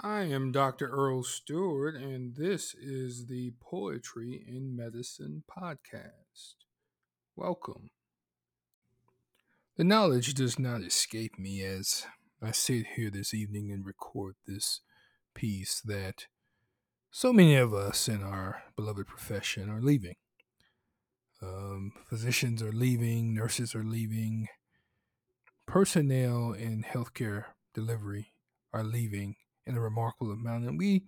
I am Dr. Earl Stewart, and this is the Poetry in Medicine podcast. Welcome. The knowledge does not escape me as I sit here this evening and record this piece that so many of us in our beloved profession are leaving. Um, physicians are leaving, nurses are leaving, personnel in healthcare delivery are leaving in a remarkable amount. And we,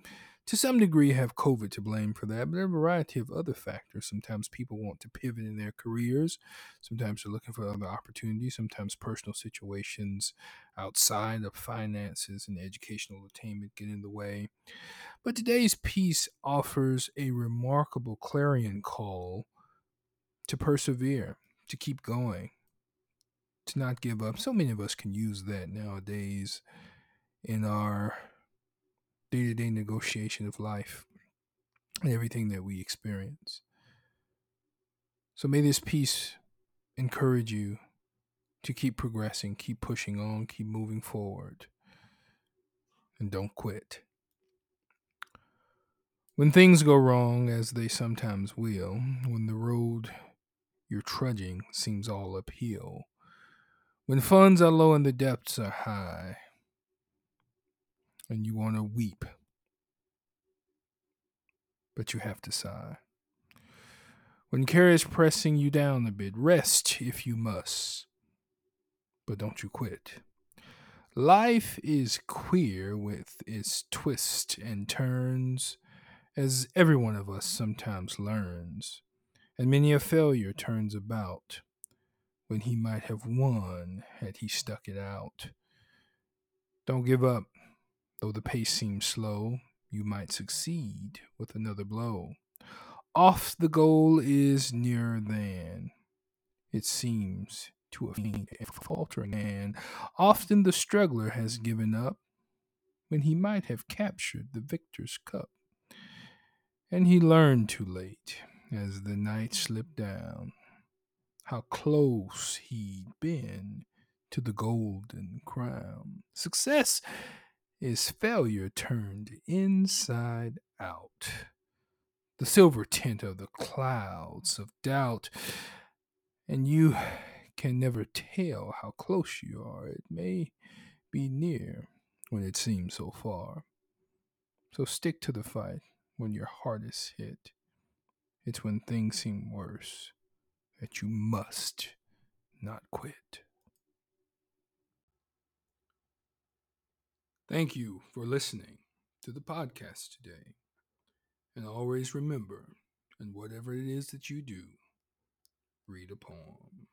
to some degree, have COVID to blame for that, but there are a variety of other factors. Sometimes people want to pivot in their careers, sometimes they're looking for other opportunities, sometimes personal situations outside of finances and educational attainment get in the way. But today's piece offers a remarkable clarion call to persevere, to keep going, to not give up. So many of us can use that nowadays in our day to day negotiation of life and everything that we experience. So may this piece encourage you to keep progressing, keep pushing on, keep moving forward, and don't quit. When things go wrong, as they sometimes will, when the road you're trudging seems all uphill, when funds are low and the depths are high, and you want to weep, but you have to sigh. When care is pressing you down a bit, rest if you must, but don't you quit. Life is queer with its twists and turns, as every one of us sometimes learns, and many a failure turns about when he might have won had he stuck it out. Don't give up, Though the pace seems slow, you might succeed with another blow. Off the goal is nearer than it seems to a faint and faltering man. Often the struggler has given up when he might have captured the victor's cup. And he learned too late as the night slipped down how close he'd been to the golden crown. Success is failure turned inside out. The silver tint of the clouds of doubt, and you can never tell how close you are. It may be near when it seems so far. So stick to the fight when your heart is hit. It's when things seem worse that you must not quit. Thank you for listening to the podcast today. And always remember, in whatever it is that you do, read a poem.